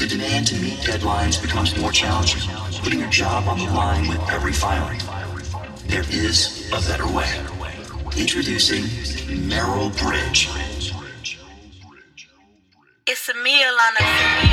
The demand to meet deadlines becomes more challenging, putting your job on the line with every filing. There is a better way. Introducing Merrill Bridge. It's a meal on a